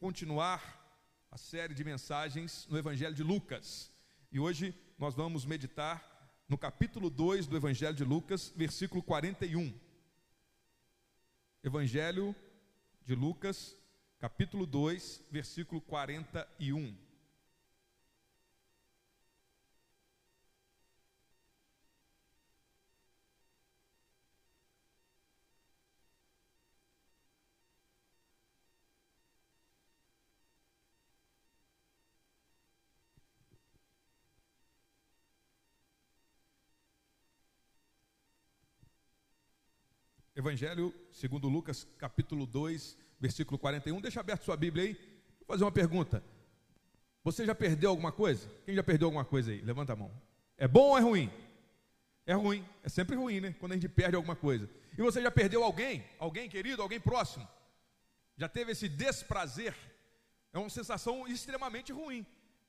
continuar a série de mensagens no Evangelho de Lucas. E hoje nós vamos meditar no capítulo 2 do Evangelho de Lucas, versículo 41. Evangelho de Lucas, capítulo 2, versículo 41. Evangelho segundo Lucas, capítulo 2, versículo 41. Deixa aberto sua Bíblia aí. Vou fazer uma pergunta. Você já perdeu alguma coisa? Quem já perdeu alguma coisa aí? Levanta a mão. É bom ou é ruim? É ruim. É sempre ruim, né? Quando a gente perde alguma coisa. E você já perdeu alguém? Alguém querido? Alguém próximo? Já teve esse desprazer? É uma sensação extremamente ruim.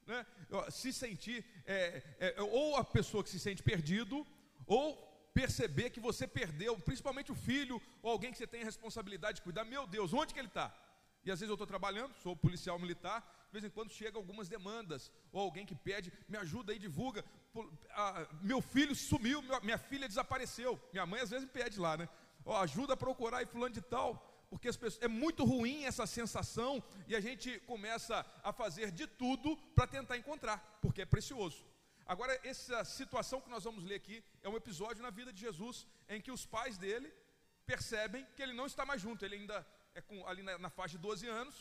Né? Se sentir, é, é, ou a pessoa que se sente perdido, ou perceber que você perdeu, principalmente o filho ou alguém que você tem a responsabilidade de cuidar, meu Deus, onde que ele está? E às vezes eu estou trabalhando, sou policial militar, de vez em quando chega algumas demandas, ou alguém que pede, me ajuda aí, divulga. meu filho sumiu, minha filha desapareceu. Minha mãe às vezes me pede lá, né? Ajuda a procurar aí fulano de tal, porque pessoas, é muito ruim essa sensação e a gente começa a fazer de tudo para tentar encontrar, porque é precioso. Agora, essa situação que nós vamos ler aqui é um episódio na vida de Jesus em que os pais dele percebem que ele não está mais junto, ele ainda é com, ali na, na faixa de 12 anos,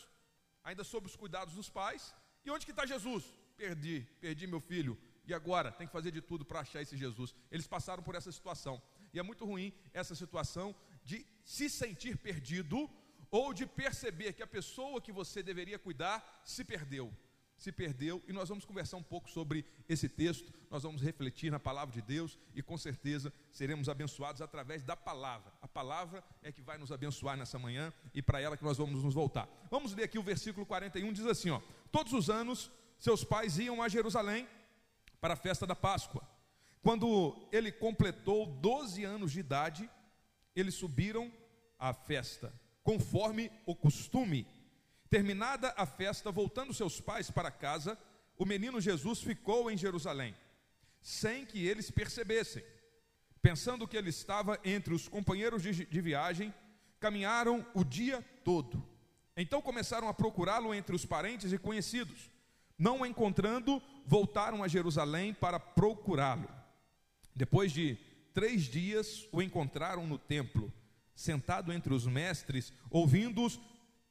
ainda sob os cuidados dos pais. E onde que está Jesus? Perdi, perdi meu filho. E agora? Tem que fazer de tudo para achar esse Jesus. Eles passaram por essa situação. E é muito ruim essa situação de se sentir perdido ou de perceber que a pessoa que você deveria cuidar se perdeu se perdeu e nós vamos conversar um pouco sobre esse texto, nós vamos refletir na palavra de Deus e com certeza seremos abençoados através da palavra. A palavra é que vai nos abençoar nessa manhã e para ela que nós vamos nos voltar. Vamos ler aqui o versículo 41, diz assim, ó: Todos os anos seus pais iam a Jerusalém para a festa da Páscoa. Quando ele completou 12 anos de idade, eles subiram à festa, conforme o costume Terminada a festa, voltando seus pais para casa, o menino Jesus ficou em Jerusalém, sem que eles percebessem. Pensando que ele estava entre os companheiros de, de viagem, caminharam o dia todo. Então começaram a procurá-lo entre os parentes e conhecidos. Não o encontrando, voltaram a Jerusalém para procurá-lo. Depois de três dias, o encontraram no templo, sentado entre os mestres, ouvindo-os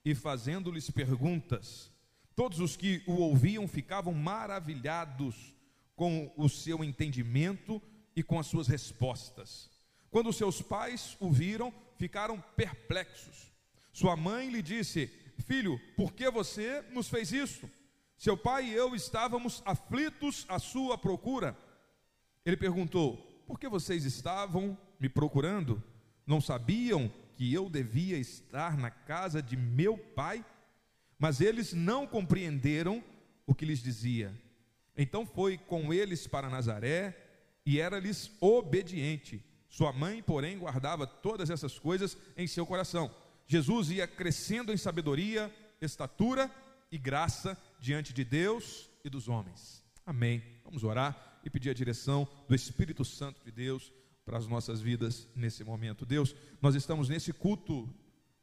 e fazendo-lhes perguntas. Todos os que o ouviam ficavam maravilhados com o seu entendimento e com as suas respostas. Quando seus pais o viram, ficaram perplexos. Sua mãe lhe disse: Filho, por que você nos fez isso? Seu pai e eu estávamos aflitos à sua procura. Ele perguntou: Por que vocês estavam me procurando? Não sabiam que eu devia estar na casa de meu pai, mas eles não compreenderam o que lhes dizia. Então foi com eles para Nazaré e era-lhes obediente. Sua mãe, porém, guardava todas essas coisas em seu coração. Jesus ia crescendo em sabedoria, estatura e graça diante de Deus e dos homens. Amém. Vamos orar e pedir a direção do Espírito Santo de Deus para as nossas vidas nesse momento. Deus, nós estamos nesse culto,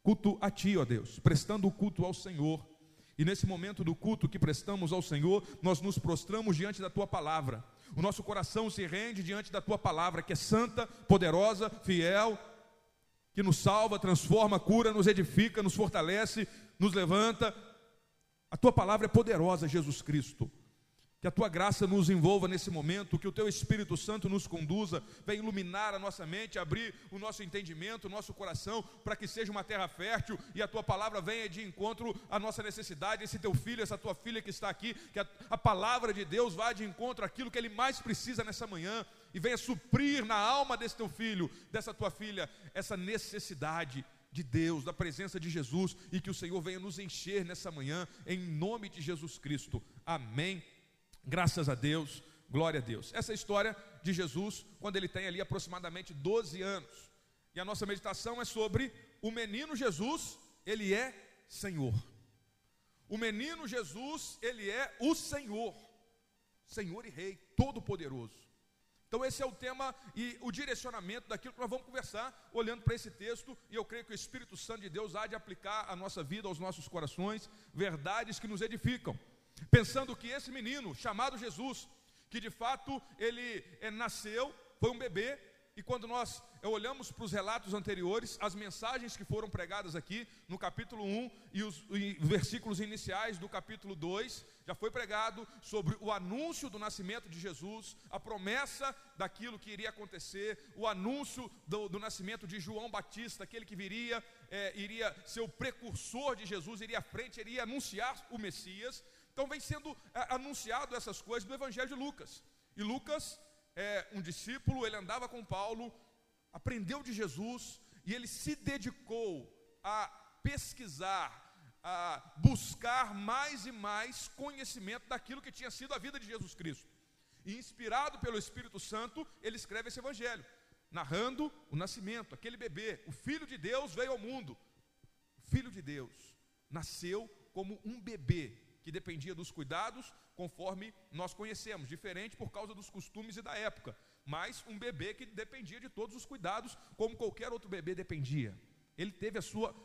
culto a Ti, ó Deus, prestando o culto ao Senhor. E nesse momento do culto que prestamos ao Senhor, nós nos prostramos diante da Tua palavra. O nosso coração se rende diante da Tua palavra, que é santa, poderosa, fiel, que nos salva, transforma, cura, nos edifica, nos fortalece, nos levanta. A Tua palavra é poderosa, Jesus Cristo. Que a tua graça nos envolva nesse momento, que o teu Espírito Santo nos conduza, venha iluminar a nossa mente, abrir o nosso entendimento, o nosso coração, para que seja uma terra fértil e a tua palavra venha de encontro à nossa necessidade. Esse teu filho, essa tua filha que está aqui, que a, a palavra de Deus vá de encontro àquilo que ele mais precisa nessa manhã e venha suprir na alma desse teu filho, dessa tua filha, essa necessidade de Deus, da presença de Jesus e que o Senhor venha nos encher nessa manhã, em nome de Jesus Cristo. Amém Graças a Deus, glória a Deus. Essa é a história de Jesus quando ele tem ali aproximadamente 12 anos. E a nossa meditação é sobre o menino Jesus, ele é Senhor. O menino Jesus, ele é o Senhor, Senhor e Rei, Todo-Poderoso. Então, esse é o tema e o direcionamento daquilo que nós vamos conversar, olhando para esse texto, e eu creio que o Espírito Santo de Deus há de aplicar à nossa vida, aos nossos corações, verdades que nos edificam. Pensando que esse menino, chamado Jesus, que de fato ele é, nasceu, foi um bebê, e quando nós olhamos para os relatos anteriores, as mensagens que foram pregadas aqui no capítulo 1 e os e versículos iniciais do capítulo 2, já foi pregado sobre o anúncio do nascimento de Jesus, a promessa daquilo que iria acontecer, o anúncio do, do nascimento de João Batista, aquele que viria, é, iria ser o precursor de Jesus, iria à frente, iria anunciar o Messias. Então vem sendo é, anunciado essas coisas no Evangelho de Lucas. E Lucas é um discípulo, ele andava com Paulo, aprendeu de Jesus e ele se dedicou a pesquisar, a buscar mais e mais conhecimento daquilo que tinha sido a vida de Jesus Cristo. E inspirado pelo Espírito Santo, ele escreve esse evangelho, narrando o nascimento, aquele bebê, o filho de Deus veio ao mundo. O filho de Deus nasceu como um bebê que dependia dos cuidados conforme nós conhecemos, diferente por causa dos costumes e da época, mas um bebê que dependia de todos os cuidados, como qualquer outro bebê dependia. Ele teve a sua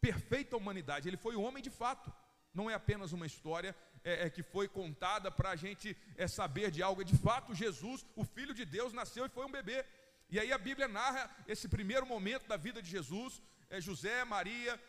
perfeita humanidade, ele foi um homem de fato. Não é apenas uma história é, é, que foi contada para a gente é, saber de algo. É de fato, Jesus, o Filho de Deus, nasceu e foi um bebê. E aí a Bíblia narra esse primeiro momento da vida de Jesus. É José, Maria,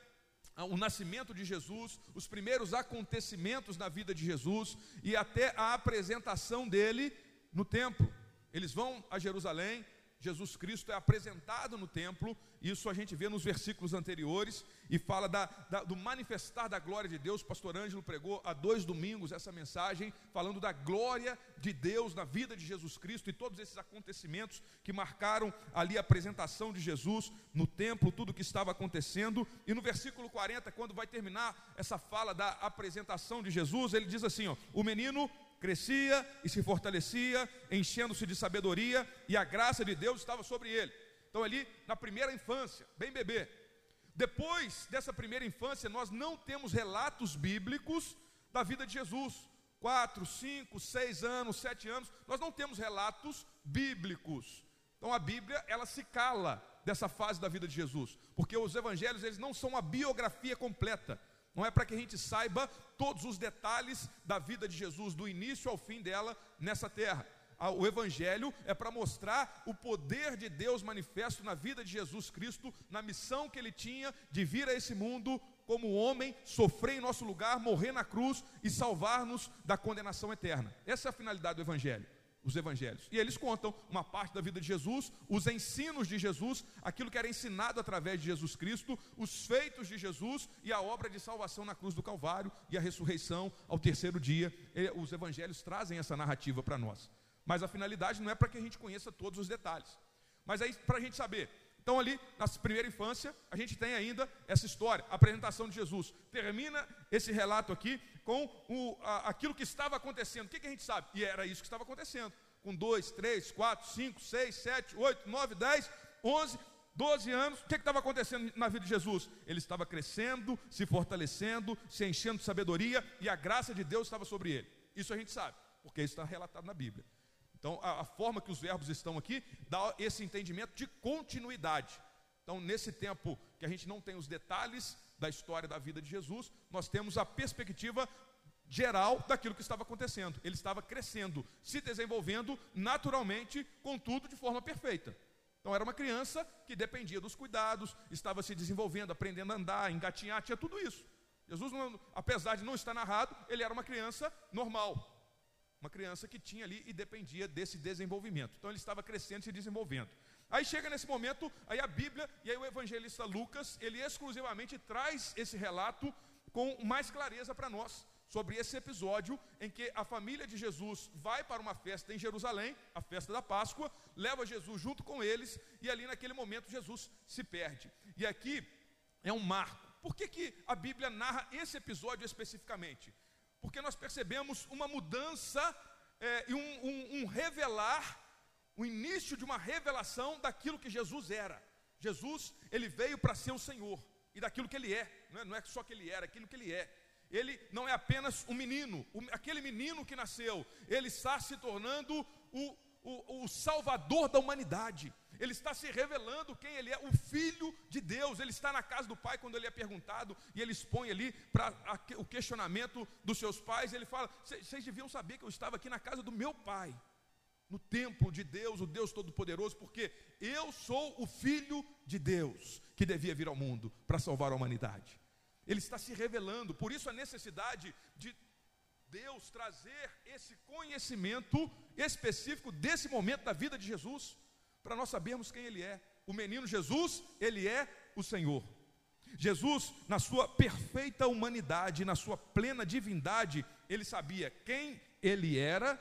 o nascimento de Jesus, os primeiros acontecimentos na vida de Jesus e até a apresentação dele no templo. Eles vão a Jerusalém, Jesus Cristo é apresentado no templo, isso a gente vê nos versículos anteriores, e fala da, da, do manifestar da glória de Deus. O pastor Ângelo pregou há dois domingos essa mensagem, falando da glória de Deus na vida de Jesus Cristo e todos esses acontecimentos que marcaram ali a apresentação de Jesus no templo, tudo o que estava acontecendo. E no versículo 40, quando vai terminar essa fala da apresentação de Jesus, ele diz assim: ó, o menino crescia e se fortalecia, enchendo-se de sabedoria, e a graça de Deus estava sobre ele. Então, ali na primeira infância, bem bebê. Depois dessa primeira infância, nós não temos relatos bíblicos da vida de Jesus. Quatro, cinco, seis anos, sete anos, nós não temos relatos bíblicos. Então a Bíblia, ela se cala dessa fase da vida de Jesus, porque os evangelhos, eles não são uma biografia completa, não é para que a gente saiba todos os detalhes da vida de Jesus, do início ao fim dela nessa terra. O Evangelho é para mostrar o poder de Deus manifesto na vida de Jesus Cristo, na missão que ele tinha de vir a esse mundo como homem, sofrer em nosso lugar, morrer na cruz e salvar-nos da condenação eterna. Essa é a finalidade do Evangelho os evangelhos. E eles contam uma parte da vida de Jesus, os ensinos de Jesus, aquilo que era ensinado através de Jesus Cristo, os feitos de Jesus e a obra de salvação na cruz do Calvário e a ressurreição ao terceiro dia. Os evangelhos trazem essa narrativa para nós. Mas a finalidade não é para que a gente conheça todos os detalhes. Mas aí, para a gente saber, então, ali, na primeira infância, a gente tem ainda essa história, a apresentação de Jesus. Termina esse relato aqui com o, a, aquilo que estava acontecendo. O que, que a gente sabe? E era isso que estava acontecendo. Com dois, três, quatro, cinco, seis, sete, oito, nove, dez, onze, doze anos, o que estava acontecendo na vida de Jesus? Ele estava crescendo, se fortalecendo, se enchendo de sabedoria e a graça de Deus estava sobre ele. Isso a gente sabe, porque isso está relatado na Bíblia. Então, a, a, forma que os verbos estão aqui dá esse entendimento de continuidade. Então, nesse tempo que a gente não tem os detalhes da história da vida de Jesus, nós temos a perspectiva geral daquilo que estava acontecendo. Ele estava crescendo, se desenvolvendo naturalmente, contudo de forma perfeita. Então era uma criança que dependia dos cuidados, estava se desenvolvendo, aprendendo a andar, engatinhar, tinha tudo isso. Jesus, apesar de não estar narrado, ele era uma criança normal, uma criança que tinha ali e dependia desse desenvolvimento. Então ele estava crescendo e se desenvolvendo. Aí chega nesse momento, aí a Bíblia e aí o evangelista Lucas, ele exclusivamente traz esse relato com mais clareza para nós sobre esse episódio em que a família de Jesus vai para uma festa em Jerusalém, a festa da Páscoa, leva Jesus junto com eles e ali naquele momento Jesus se perde. E aqui é um marco. Por que, que a Bíblia narra esse episódio especificamente? Porque nós percebemos uma mudança é, e um, um, um revelar, o início de uma revelação daquilo que Jesus era. Jesus, ele veio para ser o Senhor, e daquilo que ele é, não é, não é só que ele era, aquilo que ele é. Ele não é apenas um menino, aquele menino que nasceu, ele está se tornando o, o, o Salvador da humanidade. Ele está se revelando quem ele é, o Filho de Deus. Ele está na casa do Pai quando ele é perguntado e ele expõe ali para o questionamento dos seus pais. Ele fala: Vocês deviam saber que eu estava aqui na casa do meu Pai, no templo de Deus, o Deus Todo-Poderoso, porque eu sou o Filho de Deus que devia vir ao mundo para salvar a humanidade. Ele está se revelando, por isso a necessidade de Deus trazer esse conhecimento específico desse momento da vida de Jesus para nós sabermos quem ele é. O menino Jesus, ele é o Senhor. Jesus, na sua perfeita humanidade, na sua plena divindade, ele sabia quem ele era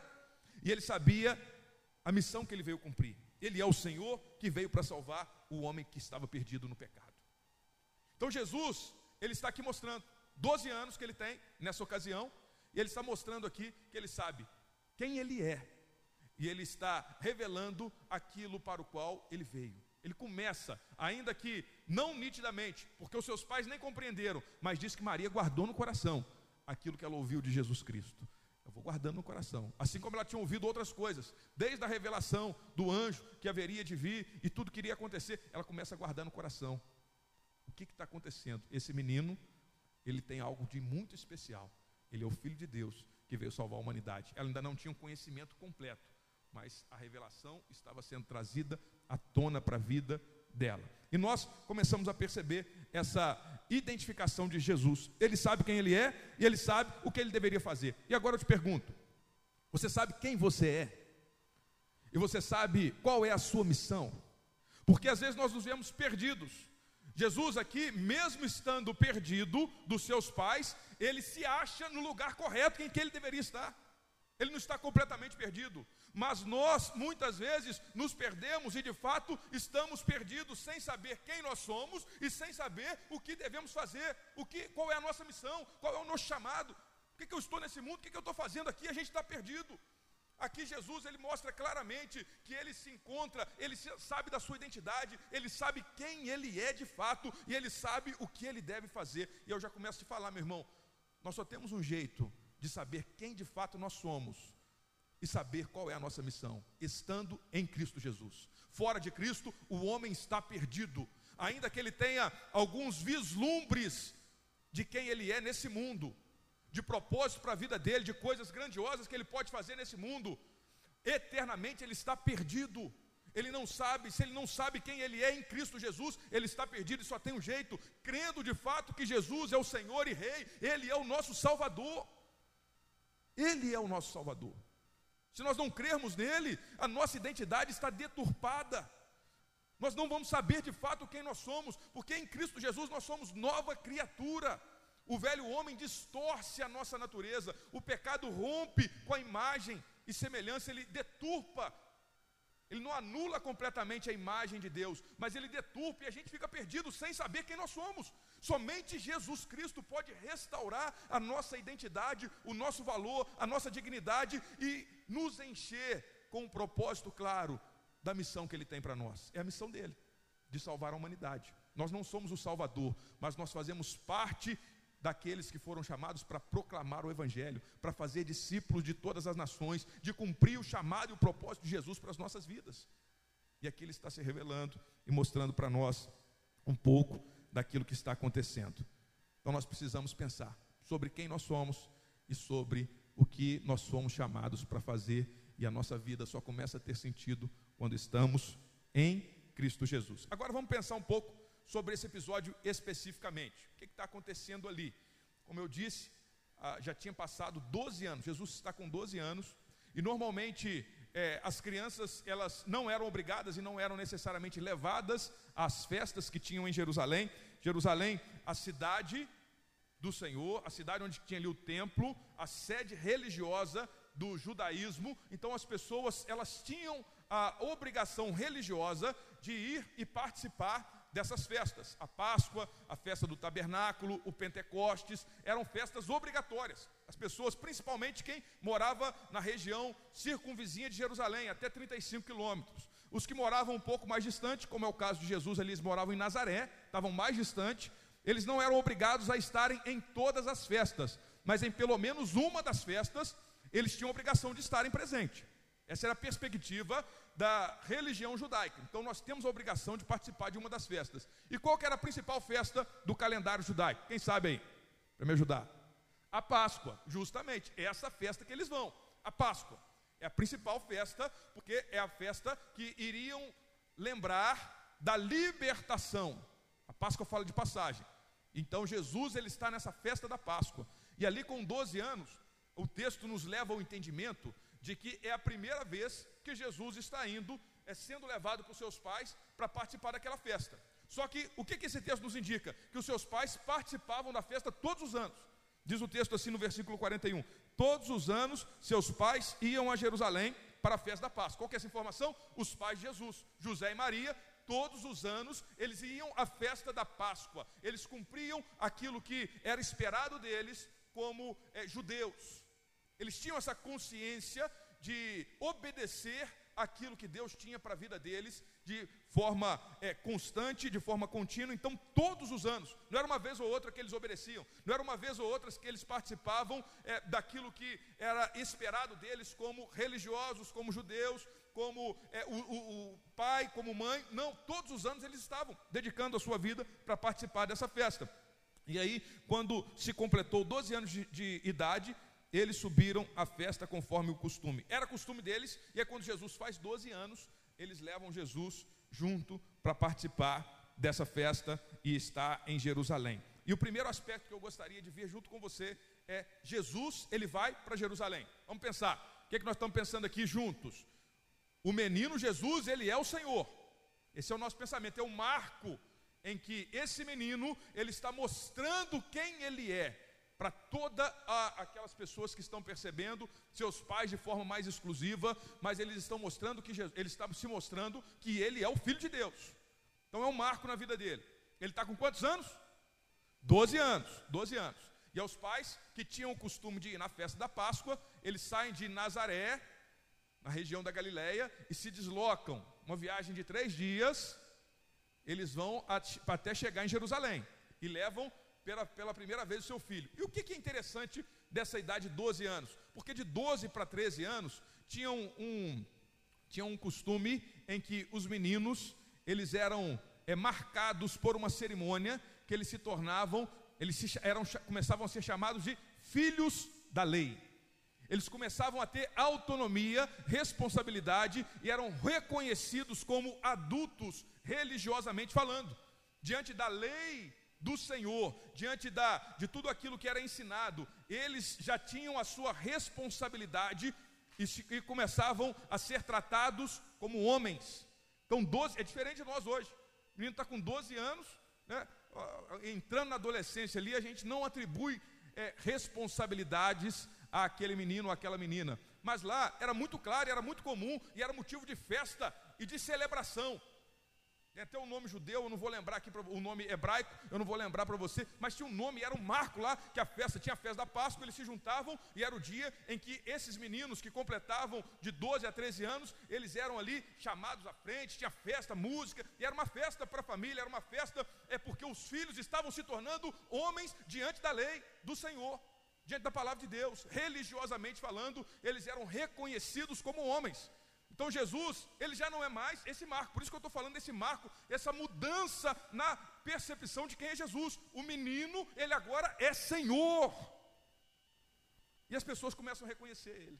e ele sabia a missão que ele veio cumprir. Ele é o Senhor que veio para salvar o homem que estava perdido no pecado. Então Jesus, ele está aqui mostrando 12 anos que ele tem nessa ocasião, e ele está mostrando aqui que ele sabe quem ele é e ele está revelando aquilo para o qual ele veio. Ele começa, ainda que não nitidamente, porque os seus pais nem compreenderam, mas diz que Maria guardou no coração aquilo que ela ouviu de Jesus Cristo. Eu vou guardando no coração. Assim como ela tinha ouvido outras coisas, desde a revelação do anjo que haveria de vir e tudo que iria acontecer, ela começa a guardar no coração. O que está acontecendo? Esse menino, ele tem algo de muito especial. Ele é o filho de Deus que veio salvar a humanidade. Ela ainda não tinha um conhecimento completo mas a revelação estava sendo trazida à tona para a vida dela. E nós começamos a perceber essa identificação de Jesus. Ele sabe quem ele é e ele sabe o que ele deveria fazer. E agora eu te pergunto: você sabe quem você é? E você sabe qual é a sua missão? Porque às vezes nós nos vemos perdidos. Jesus aqui, mesmo estando perdido dos seus pais, ele se acha no lugar correto em que ele deveria estar. Ele não está completamente perdido mas nós muitas vezes nos perdemos e de fato estamos perdidos sem saber quem nós somos e sem saber o que devemos fazer, o que, qual é a nossa missão, qual é o nosso chamado, por que, que eu estou nesse mundo, o que, que eu estou fazendo aqui, a gente está perdido. Aqui Jesus ele mostra claramente que ele se encontra, ele sabe da sua identidade, ele sabe quem ele é de fato e ele sabe o que ele deve fazer. E eu já começo a te falar, meu irmão, nós só temos um jeito de saber quem de fato nós somos e saber qual é a nossa missão, estando em Cristo Jesus. Fora de Cristo, o homem está perdido, ainda que ele tenha alguns vislumbres de quem ele é nesse mundo, de propósito para a vida dele, de coisas grandiosas que ele pode fazer nesse mundo, eternamente ele está perdido. Ele não sabe, se ele não sabe quem ele é em Cristo Jesus, ele está perdido e só tem um jeito, crendo de fato que Jesus é o Senhor e Rei, Ele é o nosso Salvador. Ele é o nosso Salvador. Se nós não crermos nele, a nossa identidade está deturpada. Nós não vamos saber de fato quem nós somos, porque em Cristo Jesus nós somos nova criatura. O velho homem distorce a nossa natureza, o pecado rompe com a imagem e semelhança, ele deturpa ele não anula completamente a imagem de Deus, mas ele deturpa e a gente fica perdido sem saber quem nós somos. Somente Jesus Cristo pode restaurar a nossa identidade, o nosso valor, a nossa dignidade e nos encher com um propósito claro da missão que ele tem para nós. É a missão dele, de salvar a humanidade. Nós não somos o Salvador, mas nós fazemos parte daqueles que foram chamados para proclamar o Evangelho, para fazer discípulos de todas as nações, de cumprir o chamado e o propósito de Jesus para as nossas vidas. E aqui ele está se revelando e mostrando para nós um pouco daquilo que está acontecendo. Então nós precisamos pensar sobre quem nós somos e sobre o que nós somos chamados para fazer, e a nossa vida só começa a ter sentido quando estamos em Cristo Jesus. Agora vamos pensar um pouco sobre esse episódio especificamente. O que está acontecendo ali? Como eu disse, ah, já tinha passado 12 anos, Jesus está com 12 anos, e normalmente é, as crianças elas não eram obrigadas e não eram necessariamente levadas às festas que tinham em Jerusalém. Jerusalém, a cidade do Senhor, a cidade onde tinha ali o templo, a sede religiosa do judaísmo. Então as pessoas elas tinham a obrigação religiosa de ir e participar dessas festas. A Páscoa, a festa do tabernáculo, o Pentecostes, eram festas obrigatórias. As pessoas, principalmente quem morava na região circunvizinha de Jerusalém, até 35 quilômetros. Os que moravam um pouco mais distante, como é o caso de Jesus, eles moravam em Nazaré, estavam mais distante, eles não eram obrigados a estarem em todas as festas, mas em pelo menos uma das festas, eles tinham obrigação de estarem presentes. Essa era a perspectiva da religião judaica. Então nós temos a obrigação de participar de uma das festas. E qual que era a principal festa do calendário judaico? Quem sabe aí? Para me ajudar. A Páscoa, justamente, é essa festa que eles vão. A Páscoa é a principal festa, porque é a festa que iriam lembrar da libertação. A Páscoa fala de passagem. Então Jesus ele está nessa festa da Páscoa. E ali com 12 anos, o texto nos leva ao entendimento de que é a primeira vez que Jesus está indo, é sendo levado por seus pais para participar daquela festa. Só que o que, que esse texto nos indica? Que os seus pais participavam da festa todos os anos. Diz o texto assim no versículo 41: Todos os anos seus pais iam a Jerusalém para a festa da Páscoa. Qual que é essa informação? Os pais de Jesus, José e Maria, todos os anos eles iam à festa da Páscoa, eles cumpriam aquilo que era esperado deles como é, judeus. Eles tinham essa consciência de obedecer aquilo que Deus tinha para a vida deles de forma é, constante, de forma contínua. Então, todos os anos, não era uma vez ou outra que eles obedeciam, não era uma vez ou outra que eles participavam é, daquilo que era esperado deles como religiosos, como judeus, como é, o, o, o, pai, como mãe. Não, todos os anos eles estavam dedicando a sua vida para participar dessa festa. E aí, quando se completou 12 anos de, de idade, eles subiram à festa conforme o costume. Era costume deles, e é quando Jesus faz 12 anos, eles levam Jesus junto para participar dessa festa e está em Jerusalém. E o primeiro aspecto que eu gostaria de ver junto com você é Jesus, ele vai para Jerusalém. Vamos pensar, o que, é que nós estamos pensando aqui juntos? O menino Jesus, ele é o Senhor. Esse é o nosso pensamento, é o marco em que esse menino, ele está mostrando quem ele é para todas aquelas pessoas que estão percebendo seus pais de forma mais exclusiva, mas eles estão mostrando que Jesus, ele está se mostrando que ele é o filho de Deus. Então é um marco na vida dele. Ele está com quantos anos? Doze anos, doze anos. E aos pais que tinham o costume de ir na festa da Páscoa, eles saem de Nazaré, na região da Galileia, e se deslocam uma viagem de três dias. Eles vão até chegar em Jerusalém e levam pela, pela primeira vez o seu filho. E o que, que é interessante dessa idade de 12 anos? Porque de 12 para 13 anos tinham um, tinha um costume em que os meninos eles eram é, marcados por uma cerimônia que eles se tornavam, eles se, eram, começavam a ser chamados de filhos da lei. Eles começavam a ter autonomia, responsabilidade e eram reconhecidos como adultos religiosamente falando. Diante da lei do Senhor, diante da, de tudo aquilo que era ensinado, eles já tinham a sua responsabilidade e, se, e começavam a ser tratados como homens. Então, 12, é diferente de nós hoje. O menino está com 12 anos, né, entrando na adolescência ali, a gente não atribui é, responsabilidades àquele menino ou àquela menina. Mas lá era muito claro, era muito comum e era motivo de festa e de celebração. Tem até um nome judeu, eu não vou lembrar aqui, o nome hebraico, eu não vou lembrar para você, mas tinha um nome, era um marco lá, que a festa, tinha a festa da Páscoa, eles se juntavam e era o dia em que esses meninos que completavam de 12 a 13 anos, eles eram ali chamados à frente, tinha festa, música, e era uma festa para a família, era uma festa, é porque os filhos estavam se tornando homens diante da lei do Senhor diante da palavra de Deus, religiosamente falando, eles eram reconhecidos como homens. Então Jesus, ele já não é mais esse marco, por isso que eu estou falando desse marco, essa mudança na percepção de quem é Jesus. O menino, ele agora é Senhor. E as pessoas começam a reconhecer ele.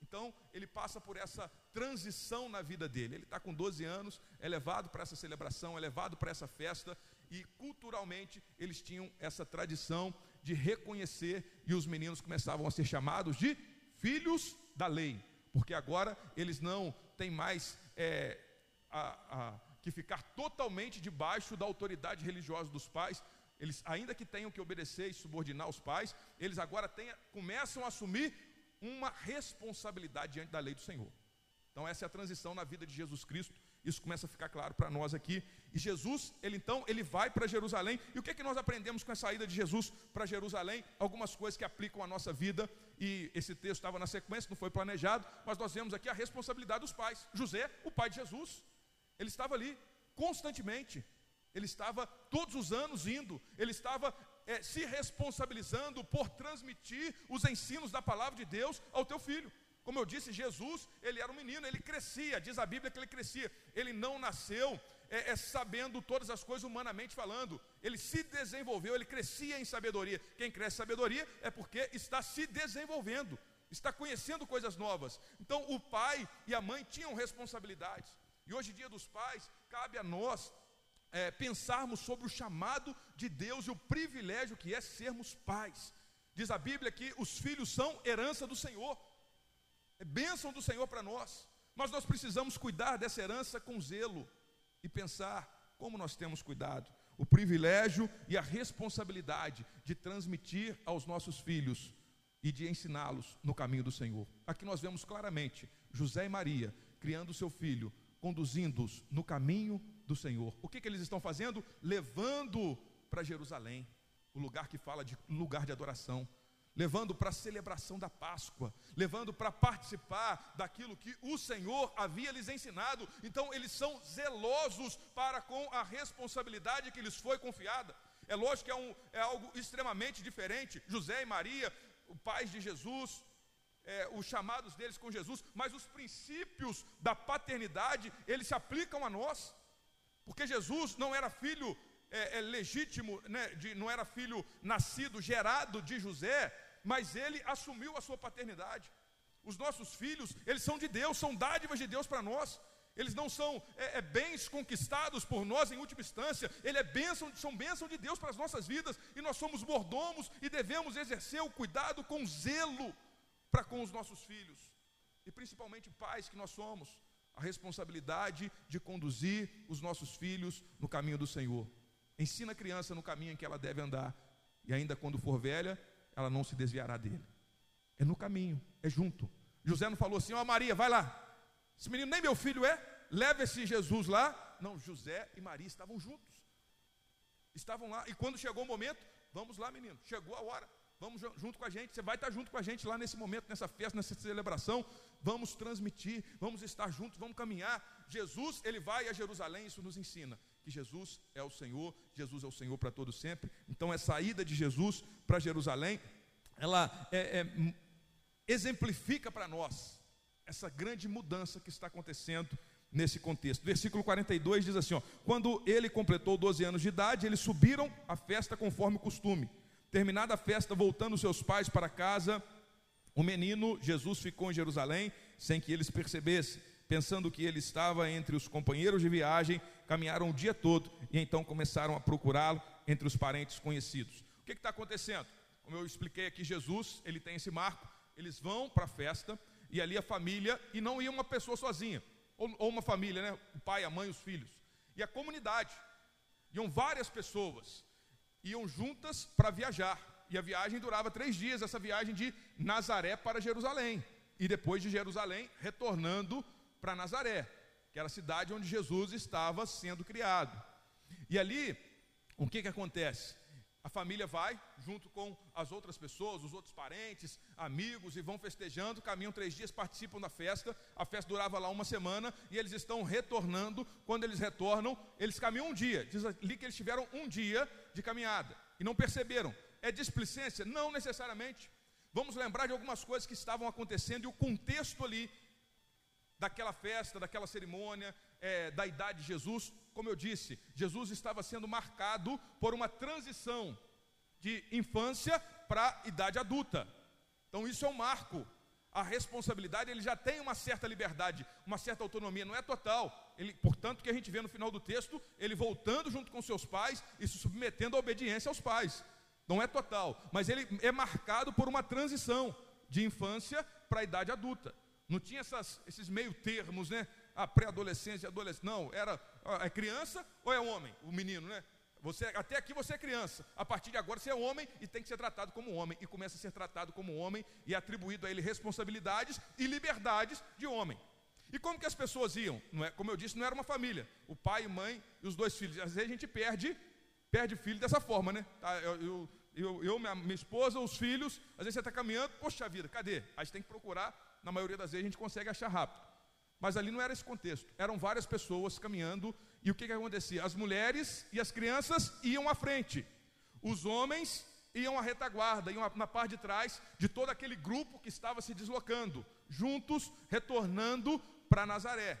Então, ele passa por essa transição na vida dele. Ele está com 12 anos, é levado para essa celebração, é levado para essa festa, e culturalmente eles tinham essa tradição de reconhecer, e os meninos começavam a ser chamados de filhos da lei porque agora eles não têm mais é, a, a, que ficar totalmente debaixo da autoridade religiosa dos pais. Eles, ainda que tenham que obedecer e subordinar os pais, eles agora começam a assumir uma responsabilidade diante da lei do Senhor. Então, essa é a transição na vida de Jesus Cristo. Isso começa a ficar claro para nós aqui. E Jesus, ele então, ele vai para Jerusalém. E o que é que nós aprendemos com a saída de Jesus para Jerusalém? Algumas coisas que aplicam à nossa vida. E esse texto estava na sequência, não foi planejado, mas nós vemos aqui a responsabilidade dos pais. José, o pai de Jesus, ele estava ali constantemente. Ele estava todos os anos indo, ele estava é, se responsabilizando por transmitir os ensinos da palavra de Deus ao teu filho. Como eu disse, Jesus, ele era um menino, ele crescia, diz a Bíblia que ele crescia. Ele não nasceu é, é, sabendo todas as coisas humanamente falando. Ele se desenvolveu, ele crescia em sabedoria. Quem cresce sabedoria é porque está se desenvolvendo, está conhecendo coisas novas. Então, o pai e a mãe tinham responsabilidades. E hoje, dia dos pais, cabe a nós é, pensarmos sobre o chamado de Deus e o privilégio que é sermos pais. Diz a Bíblia que os filhos são herança do Senhor, é bênção do Senhor para nós, mas nós precisamos cuidar dessa herança com zelo e pensar como nós temos cuidado, o privilégio e a responsabilidade de transmitir aos nossos filhos e de ensiná-los no caminho do Senhor. Aqui nós vemos claramente José e Maria criando seu filho, conduzindo-os no caminho do Senhor. O que, que eles estão fazendo? Levando para Jerusalém, o lugar que fala de lugar de adoração, levando para a celebração da Páscoa, levando para participar daquilo que o Senhor havia lhes ensinado. Então, eles são zelosos para com a responsabilidade que lhes foi confiada. É lógico que é, um, é algo extremamente diferente. José e Maria, pais de Jesus, é, os chamados deles com Jesus, mas os princípios da paternidade, eles se aplicam a nós. Porque Jesus não era filho é, é legítimo, né, de, não era filho nascido, gerado de José, mas ele assumiu a sua paternidade. Os nossos filhos, eles são de Deus, são dádivas de Deus para nós. Eles não são é, é, bens conquistados por nós em última instância, ele é bênção, são bênção de Deus para as nossas vidas, e nós somos mordomos e devemos exercer o cuidado com zelo para com os nossos filhos, e principalmente pais que nós somos a responsabilidade de conduzir os nossos filhos no caminho do Senhor. Ensina a criança no caminho em que ela deve andar, e ainda quando for velha, ela não se desviará dele. É no caminho, é junto. José não falou assim: Ó oh, Maria, vai lá. Esse menino nem meu filho é, leva esse Jesus lá. Não, José e Maria estavam juntos. Estavam lá, e quando chegou o momento, vamos lá, menino, chegou a hora. Vamos junto com a gente, você vai estar junto com a gente lá nesse momento, nessa festa, nessa celebração. Vamos transmitir, vamos estar juntos, vamos caminhar. Jesus, ele vai a Jerusalém, isso nos ensina que Jesus é o Senhor, Jesus é o Senhor para todo sempre. Então, a saída de Jesus para Jerusalém, ela é, é, exemplifica para nós essa grande mudança que está acontecendo nesse contexto. Versículo 42 diz assim: ó, Quando ele completou 12 anos de idade, eles subiram à festa conforme o costume. Terminada a festa, voltando seus pais para casa, o menino Jesus ficou em Jerusalém sem que eles percebessem. Pensando que ele estava entre os companheiros de viagem, caminharam o dia todo e então começaram a procurá-lo entre os parentes conhecidos. O que está acontecendo? Como eu expliquei aqui, Jesus, ele tem esse marco, eles vão para a festa e ali a família, e não ia uma pessoa sozinha, ou, ou uma família, né? O pai, a mãe, os filhos. E a comunidade, iam várias pessoas, iam juntas para viajar. E a viagem durava três dias, essa viagem de Nazaré para Jerusalém. E depois de Jerusalém, retornando para Nazaré, que era a cidade onde Jesus estava sendo criado. E ali, o que, que acontece? A família vai, junto com as outras pessoas, os outros parentes, amigos, e vão festejando, caminham três dias, participam da festa. A festa durava lá uma semana e eles estão retornando. Quando eles retornam, eles caminham um dia. Diz ali que eles tiveram um dia de caminhada e não perceberam. É displicência? Não necessariamente. Vamos lembrar de algumas coisas que estavam acontecendo e o contexto ali daquela festa, daquela cerimônia, é, da idade de Jesus, como eu disse, Jesus estava sendo marcado por uma transição de infância para idade adulta. Então isso é um marco. A responsabilidade, ele já tem uma certa liberdade, uma certa autonomia, não é total. Ele, portanto, que a gente vê no final do texto, ele voltando junto com seus pais e se submetendo à obediência aos pais. Não é total, mas ele é marcado por uma transição de infância para a idade adulta. Não tinha essas, esses meio termos, né? a pré-adolescência, adolescência. Não, era é criança ou é homem? O menino, né? Você, até aqui você é criança. A partir de agora você é homem e tem que ser tratado como homem. E começa a ser tratado como homem e atribuído a ele responsabilidades e liberdades de homem. E como que as pessoas iam? Não é, como eu disse, não era uma família. O pai, mãe e os dois filhos. Às vezes a gente perde, perde filho dessa forma, né? Tá, eu, eu, eu, eu minha, minha, esposa, os filhos, às vezes você está caminhando, poxa vida, cadê? A gente tem que procurar, na maioria das vezes a gente consegue achar rápido. Mas ali não era esse contexto. Eram várias pessoas caminhando E o que, que acontecia? As mulheres e as crianças iam à frente, os homens iam à retaguarda, iam na parte de trás de todo aquele grupo que estava se deslocando, juntos, retornando para Nazaré.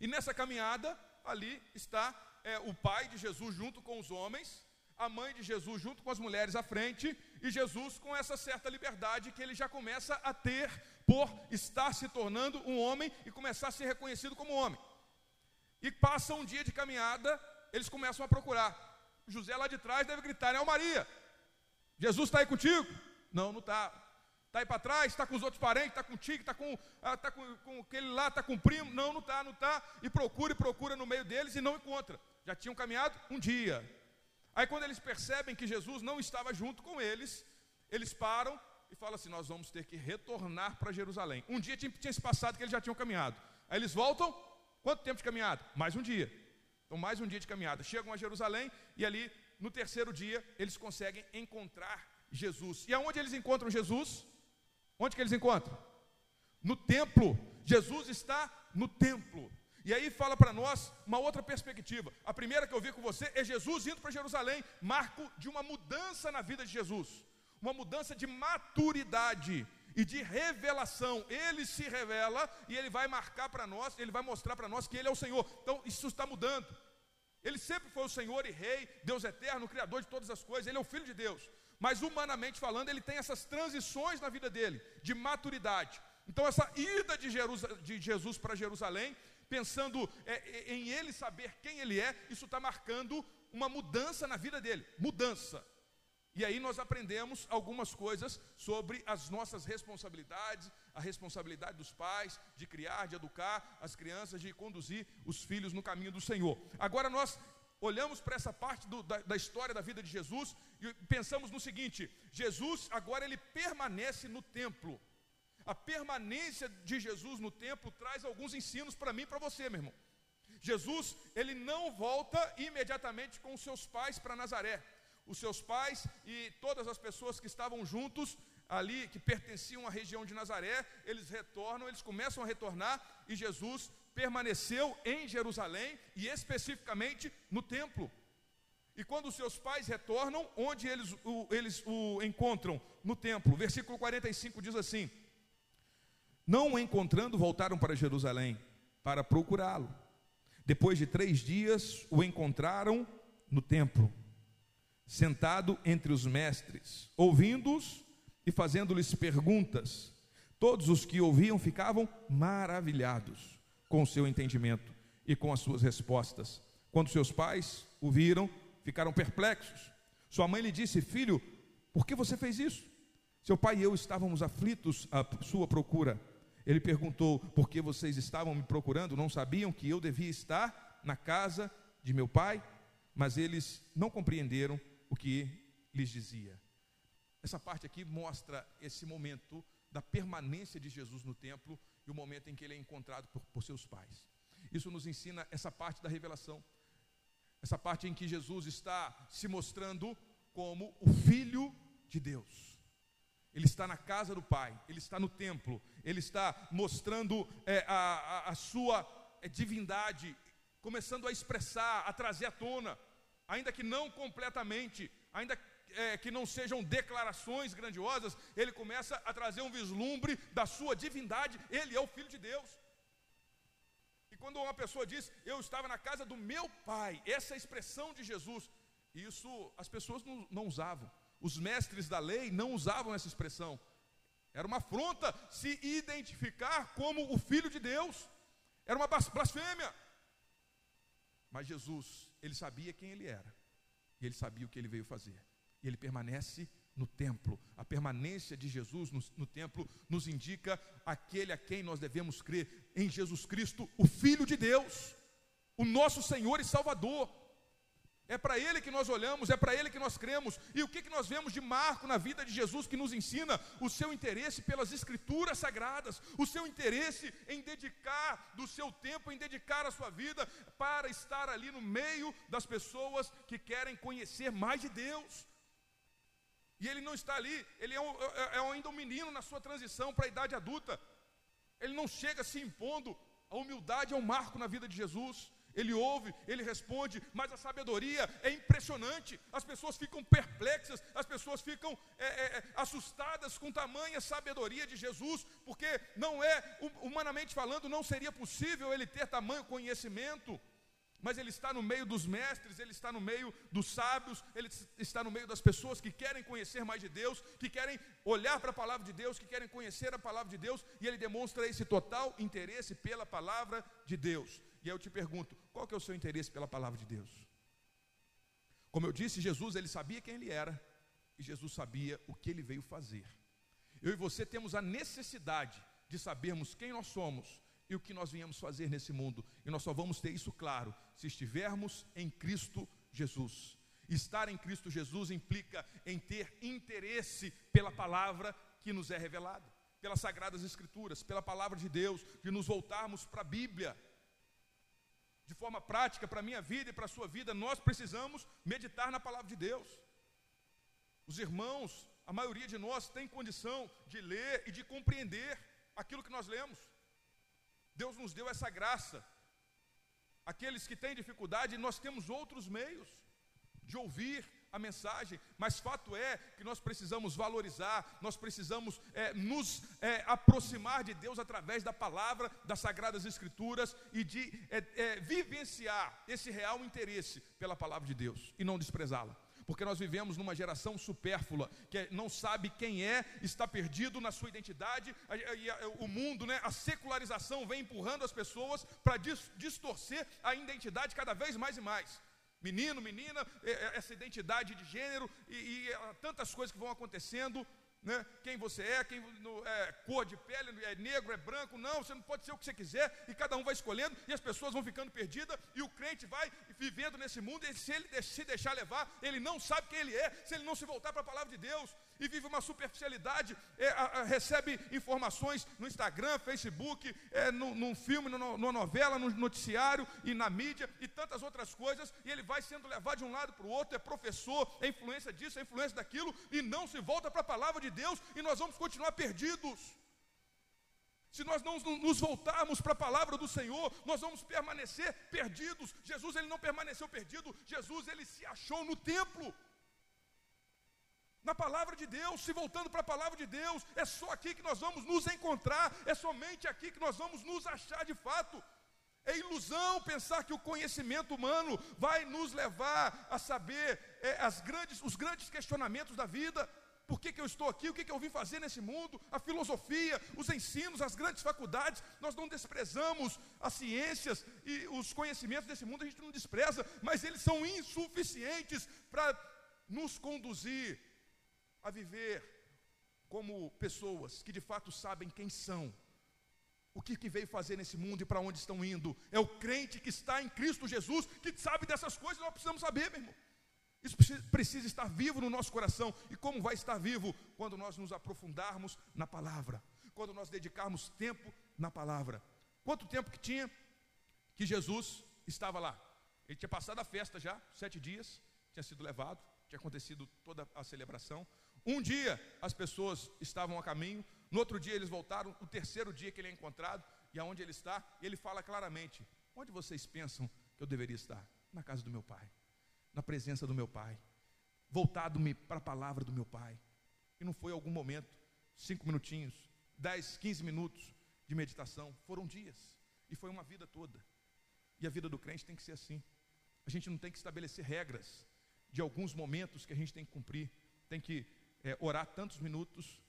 E nessa caminhada, ali está é, o pai de Jesus junto com os homens, a mãe de Jesus junto com as mulheres à frente, e Jesus com essa certa liberdade que ele já começa a ter por estar se tornando um homem e começar a ser reconhecido como homem. E passa um dia de caminhada, eles começam a procurar. José lá de trás deve gritar: É o Maria, Jesus está aí contigo? Não, não está. Está aí para trás, está com os outros parentes, está contigo, está com, ah, tá com, com aquele lá, está com o primo. Não, não está, não está. E procura e procura no meio deles e não encontra. Já tinham caminhado um dia. Aí quando eles percebem que Jesus não estava junto com eles, eles param e falam assim: Nós vamos ter que retornar para Jerusalém. Um dia tinha, tinha se passado que eles já tinham caminhado. Aí eles voltam, quanto tempo de caminhada? Mais um dia. Então, mais um dia de caminhada. Chegam a Jerusalém e ali, no terceiro dia, eles conseguem encontrar Jesus. E aonde eles encontram Jesus? Onde que eles encontram? No templo. Jesus está no templo. E aí fala para nós uma outra perspectiva. A primeira que eu vi com você é Jesus indo para Jerusalém, marco de uma mudança na vida de Jesus, uma mudança de maturidade e de revelação. Ele se revela e ele vai marcar para nós, ele vai mostrar para nós que ele é o Senhor. Então isso está mudando. Ele sempre foi o Senhor e Rei, Deus eterno, Criador de todas as coisas, ele é o Filho de Deus. Mas humanamente falando, ele tem essas transições na vida dele, de maturidade. Então, essa ida de, de Jesus para Jerusalém pensando é, é, em ele saber quem ele é, isso está marcando uma mudança na vida dele. Mudança. E aí nós aprendemos algumas coisas sobre as nossas responsabilidades, a responsabilidade dos pais de criar, de educar as crianças, de conduzir os filhos no caminho do Senhor. Agora nós olhamos para essa parte do, da, da história da vida de Jesus e pensamos no seguinte: Jesus agora ele permanece no templo. A permanência de Jesus no templo traz alguns ensinos para mim e para você, meu irmão. Jesus, ele não volta imediatamente com seus pais para Nazaré. Os seus pais e todas as pessoas que estavam juntos ali, que pertenciam à região de Nazaré, eles retornam, eles começam a retornar e Jesus permaneceu em Jerusalém e especificamente no templo. E quando os seus pais retornam, onde eles o, eles o encontram? No templo. Versículo 45 diz assim: não o encontrando, voltaram para Jerusalém para procurá-lo. Depois de três dias, o encontraram no templo, sentado entre os mestres, ouvindo-os e fazendo-lhes perguntas. Todos os que ouviam ficavam maravilhados com o seu entendimento e com as suas respostas. Quando seus pais o viram, ficaram perplexos. Sua mãe lhe disse: Filho, por que você fez isso? Seu pai e eu estávamos aflitos à sua procura. Ele perguntou: Por que vocês estavam me procurando? Não sabiam que eu devia estar na casa de meu pai? Mas eles não compreenderam o que lhes dizia. Essa parte aqui mostra esse momento da permanência de Jesus no templo e o momento em que ele é encontrado por, por seus pais. Isso nos ensina essa parte da revelação, essa parte em que Jesus está se mostrando como o Filho de Deus ele está na casa do Pai, ele está no templo, ele está mostrando é, a, a, a, sua é, divindade, começando a expressar, a trazer à tona, ainda que não completamente, ainda é, que não sejam declarações grandiosas, ele começa a trazer um vislumbre da sua divindade, ele é o Filho de Deus. E quando uma pessoa diz, eu estava na casa do meu pai, essa é expressão de Jesus, isso as pessoas não, não usavam. Os mestres da lei não usavam essa expressão. Era uma afronta se identificar como o filho de Deus. Era uma blasfêmia. Mas Jesus, ele sabia quem ele era. E ele sabia o que ele veio fazer. E ele permanece no templo. A permanência de Jesus no, no, templo nos indica aquele a quem nós devemos crer, em Jesus Cristo, o Filho de Deus, o nosso Senhor e Salvador. É para Ele que nós olhamos, é para Ele que nós cremos. E o que, que nós vemos de marco na vida de Jesus que nos ensina? O seu interesse pelas Escrituras sagradas, o seu interesse em dedicar do seu tempo, em dedicar a sua vida para estar ali no meio das pessoas que querem conhecer mais de Deus. E ele não está ali, ele é, um, é, é ainda um menino na sua transição para a idade adulta. Ele não chega se impondo, a humildade é um marco na vida de Jesus. Ele ouve, ele responde, mas a sabedoria é impressionante. As pessoas ficam perplexas, as pessoas ficam é, é, é assustadas com tamanha sabedoria de Jesus, porque não é, humanamente falando, não seria possível ele ter tamanho conhecimento mas ele está no meio dos mestres, ele está no meio dos sábios, ele está no meio das pessoas que querem conhecer mais de Deus, que querem olhar para a palavra de Deus, que querem conhecer a palavra de Deus, e ele demonstra esse total interesse pela palavra de Deus. E aí eu te pergunto, qual que é o seu interesse pela palavra de Deus? Como eu disse, Jesus, ele sabia quem ele era, e Jesus sabia o que ele veio fazer. Eu e você temos a necessidade de sabermos quem nós somos e o que nós viemos fazer nesse mundo. E nós só vamos ter isso claro se estivermos em Cristo Jesus. Estar em Cristo Jesus implica em ter interesse pela palavra que nos é revelada, pelas sagradas escrituras, pela palavra de Deus, de nos voltarmos para a Bíblia. De forma prática, para a minha vida e para a sua vida, nós precisamos meditar na palavra de Deus. Os irmãos, a maioria de nós tem condição de ler e de compreender aquilo que nós lemos. Deus nos deu essa graça. Aqueles que têm dificuldade, nós temos outros meios de ouvir a mensagem, mas fato é que nós precisamos valorizar, nós precisamos é, nos é, aproximar de Deus através da palavra, das sagradas escrituras e de é, é vivenciar esse real interesse pela palavra de Deus e não desprezá-la porque nós vivemos numa geração supérflua, que não sabe quem é, está perdido na sua identidade, e o mundo, né, a secularização vem empurrando as pessoas para distorcer a identidade cada vez mais e mais. Menino, menina, essa identidade de gênero e, e tantas coisas que vão acontecendo, né? quem você é, quem é cor de pele, é negro, é branco, não, você não pode ser o que você quiser, e cada um vai escolhendo, e as pessoas vão ficando perdidas, e o crente vai vivendo nesse mundo, e se ele se deixar levar, ele não sabe quem ele é, se ele não se voltar para a palavra de Deus, e vive uma superficialidade, é, a, a, recebe informações no Instagram, Facebook, é, no, num filme, no, numa novela, no noticiário e na mídia e tantas outras coisas, e ele vai sendo levado de um lado para o outro, é professor, é influência disso, é influência daquilo, e não se volta para a palavra de Deus, e nós vamos continuar perdidos. Se nós não nos voltarmos para a palavra do Senhor, nós vamos permanecer perdidos. Jesus ele não permaneceu perdido, Jesus ele se achou no templo na palavra de Deus, se voltando para a palavra de Deus, é só aqui que nós vamos nos encontrar, é somente aqui que nós vamos nos achar de fato. É ilusão pensar que o conhecimento humano vai nos levar a saber é, as grandes, os grandes questionamentos da vida. Por que, que eu estou aqui? O que, que eu vim fazer nesse mundo? A filosofia, os ensinos, as grandes faculdades. Nós não desprezamos as ciências e os conhecimentos desse mundo, a gente não despreza, mas eles são insuficientes para nos conduzir a viver como pessoas que de fato sabem quem são, o que, que veio fazer nesse mundo e para onde estão indo. É o crente que está em Cristo Jesus que sabe dessas coisas, nós precisamos saber, meu irmão. Isso precisa estar vivo no nosso coração. E como vai estar vivo? Quando nós nos aprofundarmos na palavra, quando nós dedicarmos tempo na palavra. Quanto tempo que tinha que Jesus estava lá? Ele tinha passado a festa já, sete dias, tinha sido levado, tinha acontecido toda a celebração. Um dia as pessoas estavam a caminho, no outro dia eles voltaram, o terceiro dia que ele é encontrado, e aonde ele está, ele fala claramente: Onde vocês pensam que eu deveria estar? Na casa do meu pai, na presença do meu pai, voltado-me para a palavra do meu pai. E não foi algum momento, cinco minutinhos, dez, quinze minutos de meditação, foram dias, e foi uma vida toda. E a vida do crente tem que ser assim. A gente não tem que estabelecer regras de alguns momentos que a gente tem que cumprir, tem que é, orar tantos minutos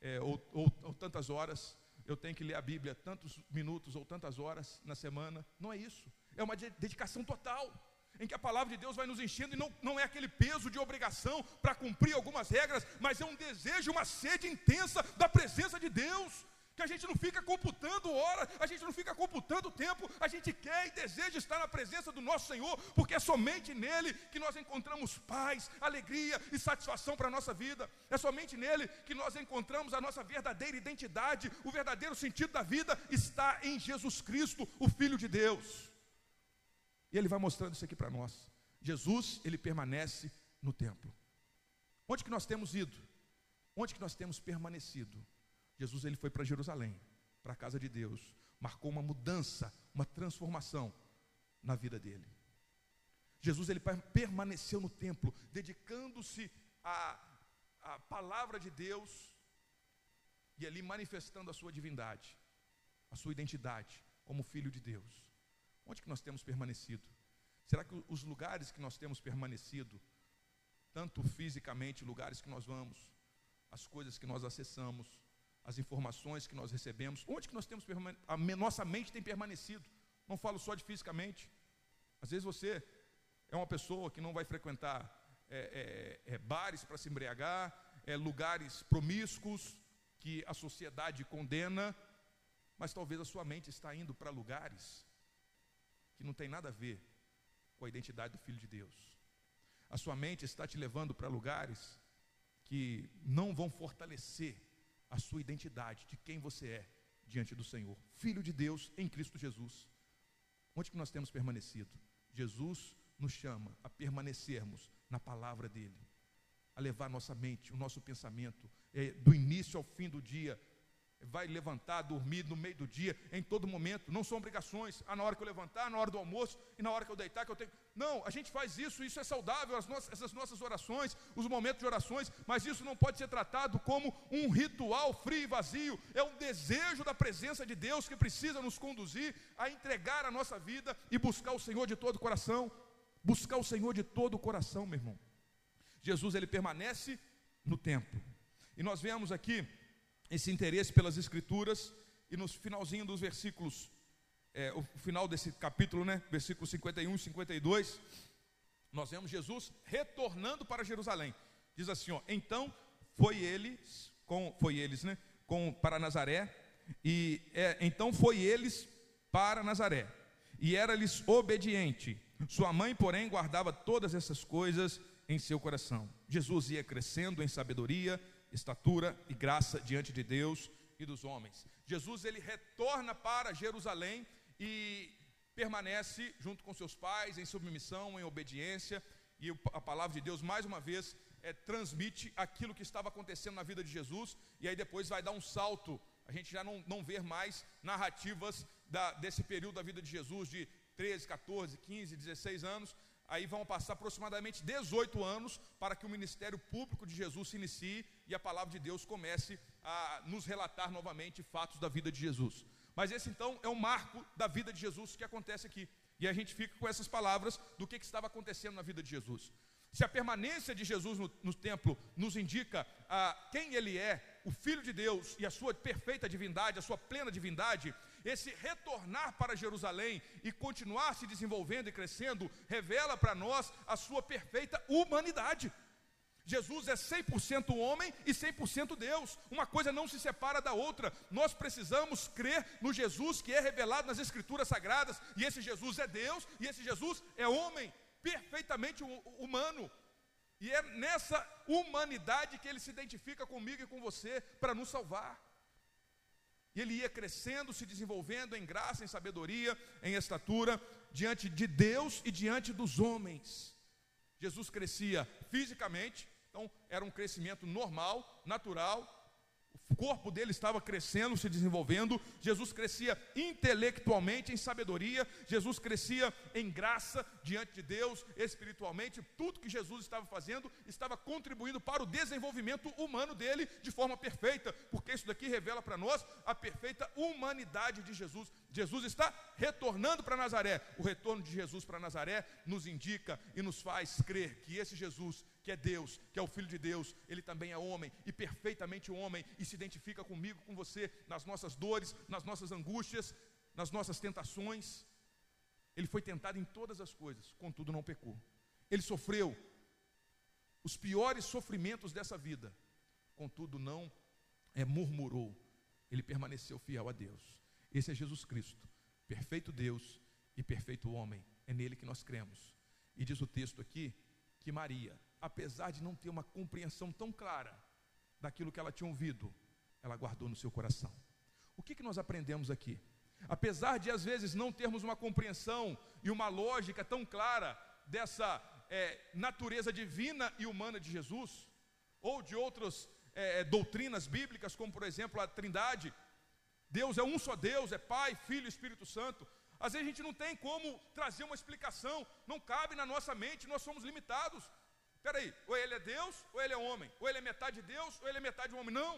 é, ou, ou, ou tantas horas, eu tenho que ler a Bíblia tantos minutos ou tantas horas na semana. Não é isso. É uma dedicação total em que a palavra de Deus vai nos enchendo e não, não é aquele peso de obrigação para cumprir algumas regras, mas é um desejo, uma sede intensa da presença de Deus que a gente não fica computando hora, a gente não fica computando tempo, a gente quer e deseja estar na presença do nosso Senhor, porque é somente nele que nós encontramos paz, alegria e satisfação para a nossa vida, é somente nele que nós encontramos a nossa verdadeira identidade, o verdadeiro sentido da vida está em Jesus Cristo, o Filho de Deus. E ele vai mostrando isso aqui para nós. Jesus, ele permanece no templo. Onde que nós temos ido? Onde que nós temos permanecido? Jesus ele foi para Jerusalém, para a casa de Deus, marcou uma mudança, uma transformação. na vida dele. Jesus ele permaneceu no templo, dedicando-se à, à palavra de Deus e ali manifestando a sua divindade, a sua identidade como filho de Deus. Onde que nós temos permanecido? Será que os lugares que nós temos permanecido, tanto fisicamente, lugares que nós vamos, as coisas que nós acessamos, as informações que nós recebemos, onde que nós temos a nossa mente tem permanecido? Não falo só de fisicamente. Às vezes você é uma pessoa que não vai frequentar é, é, é, bares para se embriagar, é, lugares promíscuos que a sociedade condena, mas talvez a sua mente está indo para lugares que não tem nada a ver com a identidade do Filho de Deus. A sua mente está te levando para lugares que não vão fortalecer a sua identidade de quem você é diante do Senhor, Filho de Deus em Cristo Jesus. Onde que nós temos permanecido? Jesus nos chama a permanecermos na palavra dele, a levar nossa mente, o nosso pensamento, é, do início ao fim do dia, vai levantar, dormir no meio do dia, em todo momento. Não são obrigações. Ah, na hora que eu levantar, na hora do almoço e na hora que eu deitar, que eu tenho. Não, a gente faz isso, isso é saudável, nossas, essas nossas orações, os momentos de orações, mas isso não pode ser tratado como um ritual frio e vazio. É um desejo da presença de Deus que precisa nos conduzir a entregar a nossa vida e buscar o Senhor de todo o coração. Buscar o Senhor de todo o coração, meu irmão. Jesus, ele permanece no templo. E nós vemos aqui esse interesse pelas Escrituras, e no finalzinho dos versículos, é, o final desse capítulo, né, versículos 51 e 52, nós vemos Jesus retornando para Jerusalém. Diz assim: ó, então foi eles, com, foi eles, né, com, para Nazaré, e é, então foi eles para Nazaré, e era-lhes obediente. Sua mãe, porém, guardava todas essas coisas em seu coração. Jesus ia crescendo em sabedoria estatura e graça diante de Deus e dos homens. Jesus ele retorna para Jerusalém e permanece junto com seus pais em submissão, em obediência, e a palavra de Deus mais uma vez é, transmite aquilo que estava acontecendo na vida de Jesus, e aí depois vai dar um salto. A gente já não, não vê mais narrativas da, desse período da vida de Jesus, de 13, 14, 15, 16 anos, aí vão passar aproximadamente 18 anos para que o ministério público de Jesus se inicie e a palavra de Deus comece a nos relatar novamente fatos da vida de Jesus. Mas esse então é o marco da vida de Jesus que acontece aqui. E a gente fica com essas palavras do que, que estava acontecendo na vida de Jesus. Se a permanência de Jesus no, no templo nos indica ah, quem ele é, o Filho de Deus e a sua perfeita divindade, a sua plena divindade, esse retornar para Jerusalém e continuar se desenvolvendo e crescendo, revela para nós a sua perfeita humanidade. Jesus é 100% homem e 100% Deus. Uma coisa não se separa da outra. Nós precisamos crer no Jesus que é revelado nas Escrituras Sagradas. E esse Jesus é Deus e esse Jesus é homem, perfeitamente humano. E é nessa humanidade que ele se identifica comigo e com você para nos salvar. E ele ia crescendo, se desenvolvendo em graça, em sabedoria, em estatura, diante de Deus e diante dos homens. Jesus crescia fisicamente, então era um crescimento normal, natural, o corpo dele estava crescendo, se desenvolvendo. Jesus crescia intelectualmente, em sabedoria. Jesus crescia em graça diante de Deus, espiritualmente. Tudo que Jesus estava fazendo estava contribuindo para o desenvolvimento humano dele de forma perfeita, porque isso daqui revela para nós a perfeita humanidade de Jesus. Jesus está retornando para Nazaré. O retorno de Jesus para Nazaré nos indica e nos faz crer que esse Jesus que é Deus, que é o Filho de Deus, ele também é homem e perfeitamente homem e se identifica comigo, com você, nas nossas dores, nas nossas angústias, nas nossas tentações. Ele foi tentado em todas as coisas, contudo não pecou. Ele sofreu os piores sofrimentos dessa vida, contudo não é, murmurou. Ele permaneceu fiel a Deus. Esse é Jesus Cristo, perfeito Deus e perfeito homem. É nele que nós cremos. E diz o texto aqui que Maria, apesar de não ter uma compreensão tão clara daquilo que ela tinha ouvido, ela guardou no seu coração. O que, que nós aprendemos aqui? Apesar de às vezes não termos uma compreensão e uma lógica tão clara dessa é, natureza divina e humana de Jesus, ou de outras é, é, doutrinas bíblicas, como por exemplo a Trindade, Deus é um só Deus, é Pai, Filho e Espírito Santo. Às vezes a gente não tem como trazer uma explicação, não cabe na nossa mente, nós somos limitados. Espera aí, ou ele é Deus, ou ele é homem, ou ele é metade Deus, ou ele é metade homem. Não,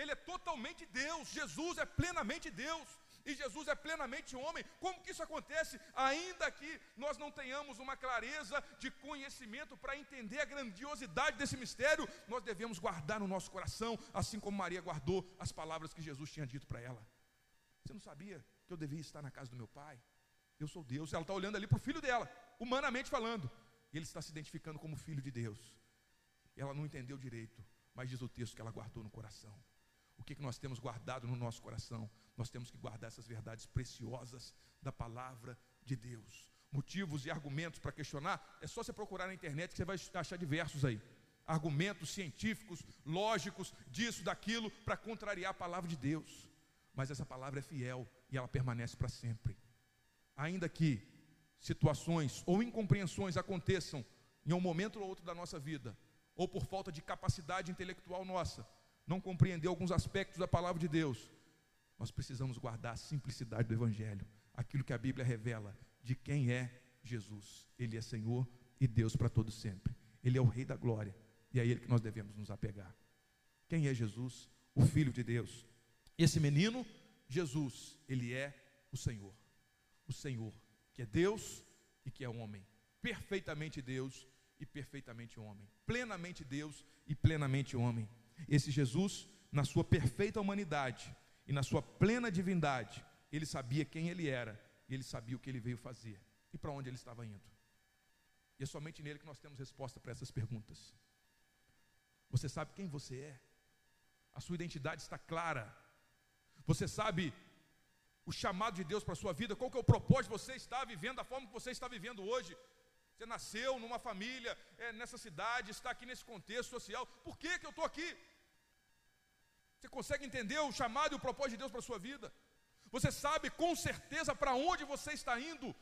ele é totalmente Deus, Jesus é plenamente Deus e Jesus é plenamente homem. Como que isso acontece? Ainda que nós não tenhamos uma clareza de conhecimento para entender a grandiosidade desse mistério, nós devemos guardar no nosso coração, assim como Maria guardou as palavras que Jesus tinha dito para ela. Você não sabia que eu devia estar na casa do meu pai? Eu sou Deus. Ela está olhando ali para o filho dela, humanamente falando. E ele está se identificando como filho de Deus. Ela não entendeu direito, mas diz o texto que ela guardou no coração. O que, que nós temos guardado no nosso coração? Nós temos que guardar essas verdades preciosas da palavra de Deus. Motivos e argumentos para questionar, é só você procurar na internet que você vai achar diversos aí. Argumentos científicos, lógicos, disso, daquilo, para contrariar a palavra de Deus. Mas essa palavra é fiel e ela permanece para sempre. Ainda que situações ou incompreensões aconteçam em um momento ou outro da nossa vida, ou por falta de capacidade intelectual nossa, não compreender alguns aspectos da palavra de Deus, nós precisamos guardar a simplicidade do Evangelho, aquilo que a Bíblia revela de quem é Jesus. Ele é Senhor e Deus para todo sempre. Ele é o Rei da glória e é a Ele que nós devemos nos apegar. Quem é Jesus? O Filho de Deus. Esse menino, Jesus, ele é o Senhor. O Senhor, que é Deus e que é homem. Perfeitamente Deus e perfeitamente homem. Plenamente Deus e plenamente homem. Esse Jesus, na sua perfeita humanidade, e na sua plena divindade, ele sabia quem ele era, e ele sabia o que ele veio fazer e para onde ele estava indo. E é somente nele que nós temos resposta para essas perguntas. Você sabe quem você é? A sua identidade está clara. Você sabe o chamado de Deus para a sua vida, qual que é o propósito você estar vivendo da forma que você está vivendo hoje. Você nasceu numa família, é, nessa cidade, está aqui nesse contexto social. Por que, que eu estou aqui? Você consegue entender o chamado e o propósito de Deus para a sua vida? Você sabe com certeza para onde você está indo?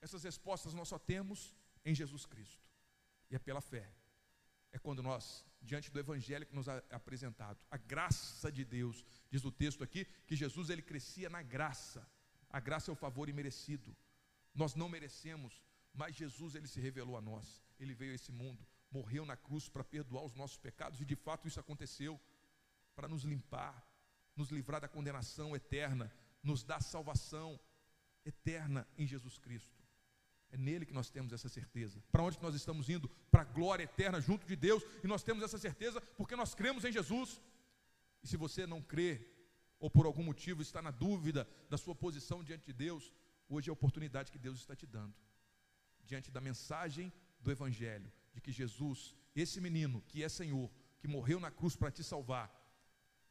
Essas respostas nós só temos em Jesus Cristo. E é pela fé. É quando nós, diante do evangelho que nos é apresentado, a graça de Deus, diz o texto aqui, que Jesus ele crescia na graça. A graça é o favor imerecido. Nós não merecemos, mas Jesus ele se revelou a nós. Ele veio a esse mundo, morreu na cruz para perdoar os nossos pecados e de fato isso aconteceu para nos limpar, nos livrar da condenação eterna, nos dar salvação eterna em Jesus Cristo. É nele que nós temos essa certeza. Para onde nós estamos indo? Para a glória eterna junto de Deus. E nós temos essa certeza porque nós cremos em Jesus. E se você não crê, ou por algum motivo está na dúvida da sua posição diante de Deus, hoje é a oportunidade que Deus está te dando. Diante da mensagem do Evangelho, de que Jesus, esse menino que é Senhor, que morreu na cruz para te salvar,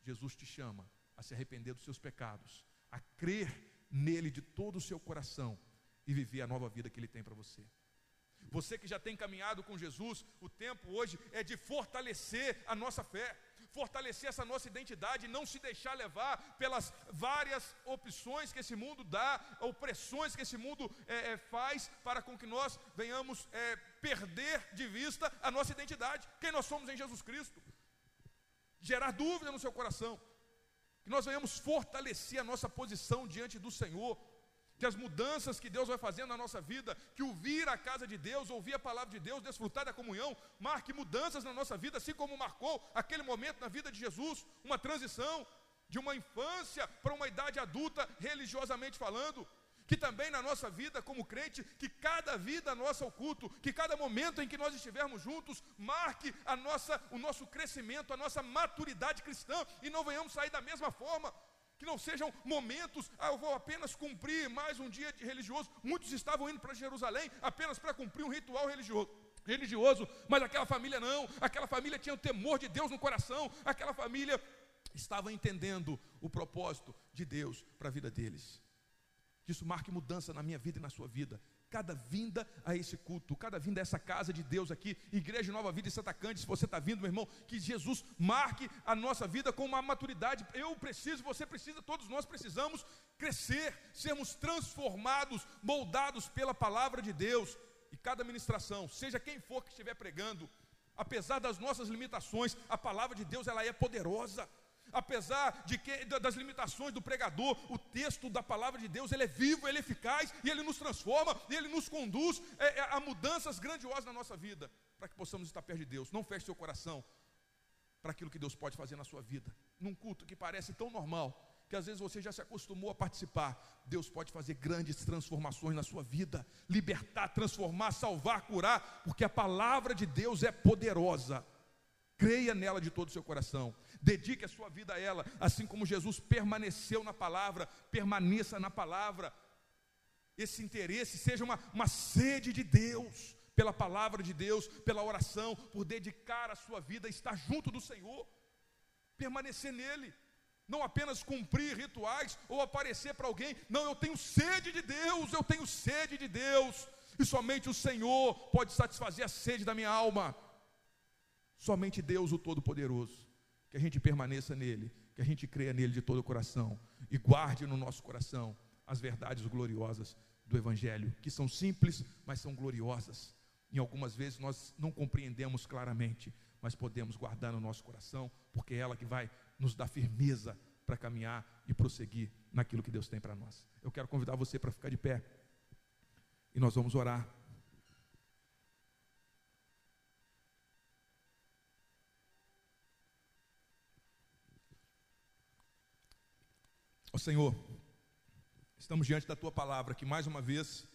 Jesus te chama a se arrepender dos seus pecados, a crer nele de todo o seu coração e viver a nova vida que ele tem para você. Você que já tem caminhado com Jesus, o tempo hoje é de fortalecer a nossa fé, fortalecer essa nossa identidade, não se deixar levar pelas várias opções que esse mundo dá, opressões que esse mundo é, é, faz, para com que nós venhamos é, perder de vista a nossa identidade, quem nós somos em Jesus Cristo gerar dúvida no seu coração, que nós venhamos fortalecer a nossa posição diante do Senhor, que as mudanças que Deus vai fazendo na nossa vida, que o vir à casa de Deus, ouvir a palavra de Deus, desfrutar da comunhão, marque mudanças na nossa vida, assim como marcou aquele momento na vida de Jesus, uma transição de uma infância para uma idade adulta, religiosamente falando, que também na nossa vida como crente, que cada vida nossa ao culto, que cada momento em que nós estivermos juntos, marque a nossa, o nosso crescimento, a nossa maturidade cristã e não venhamos sair da mesma forma. Que não sejam momentos, ah, eu vou apenas cumprir mais um dia de religioso. Muitos estavam indo para Jerusalém apenas para cumprir um ritual religioso religioso, mas aquela família não, aquela família tinha o temor de Deus no coração, aquela família estava entendendo o propósito de Deus para a vida deles que isso marque mudança na minha vida e na sua vida. Cada vinda a esse culto, cada vinda a essa casa de Deus aqui, Igreja Nova Vida e Santa Cândice, se você está vindo, meu irmão, que Jesus marque a nossa vida com uma maturidade. Eu preciso, você precisa, todos nós precisamos crescer, sermos transformados, moldados pela palavra de Deus. E cada ministração, seja quem for que estiver pregando, apesar das nossas limitações, a palavra de Deus ela é poderosa apesar de que, das limitações do pregador, o texto da palavra de Deus ele é vivo, ele é eficaz e ele nos transforma e ele nos conduz é, é, a mudanças grandiosas na nossa vida, para que possamos estar perto de Deus. Não feche seu coração para aquilo que Deus pode fazer na sua vida. Num culto que parece tão normal, que às vezes você já se acostumou a participar, Deus pode fazer grandes transformações na sua vida, libertar, transformar, salvar, curar, porque a palavra de Deus é poderosa. Creia nela de todo o seu coração. Dedique a sua vida a ela, assim como Jesus permaneceu na palavra, permaneça na palavra. Esse interesse seja uma, uma sede de Deus, pela palavra de Deus, pela oração, por dedicar a sua vida a estar junto do Senhor, permanecer nele, não apenas cumprir rituais ou aparecer para alguém, não, eu tenho sede de Deus, eu tenho sede de Deus, e somente o Senhor pode satisfazer a sede da minha alma. Somente Deus, o Todo-Poderoso. Que a gente permaneça nele, que a gente creia nele de todo o coração e guarde no nosso coração as verdades gloriosas do Evangelho, que são simples, mas são gloriosas. Em algumas vezes nós não compreendemos claramente, mas podemos guardar no nosso coração, porque é ela que vai nos dar firmeza para caminhar e prosseguir naquilo que Deus tem para nós. Eu quero convidar você para ficar de pé e nós vamos orar. Ó Senhor, estamos diante da tua palavra que mais uma vez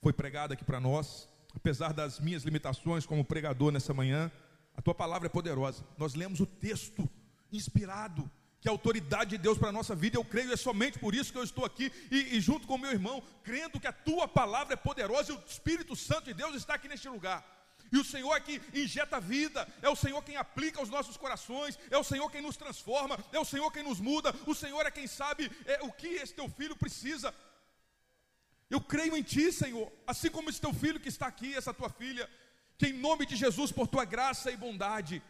foi pregada aqui para nós, apesar das minhas limitações como pregador nessa manhã, a tua palavra é poderosa. Nós lemos o texto inspirado, que a autoridade de Deus para a nossa vida, eu creio, é somente por isso que eu estou aqui e, e junto com meu irmão, crendo que a tua palavra é poderosa e o Espírito Santo de Deus está aqui neste lugar. E o Senhor é que injeta vida, é o Senhor quem aplica aos nossos corações, é o Senhor quem nos transforma, é o Senhor quem nos muda, o Senhor é quem sabe é, o que esse teu filho precisa. Eu creio em Ti, Senhor, assim como esse teu filho que está aqui, essa tua filha, que em nome de Jesus, por tua graça e bondade,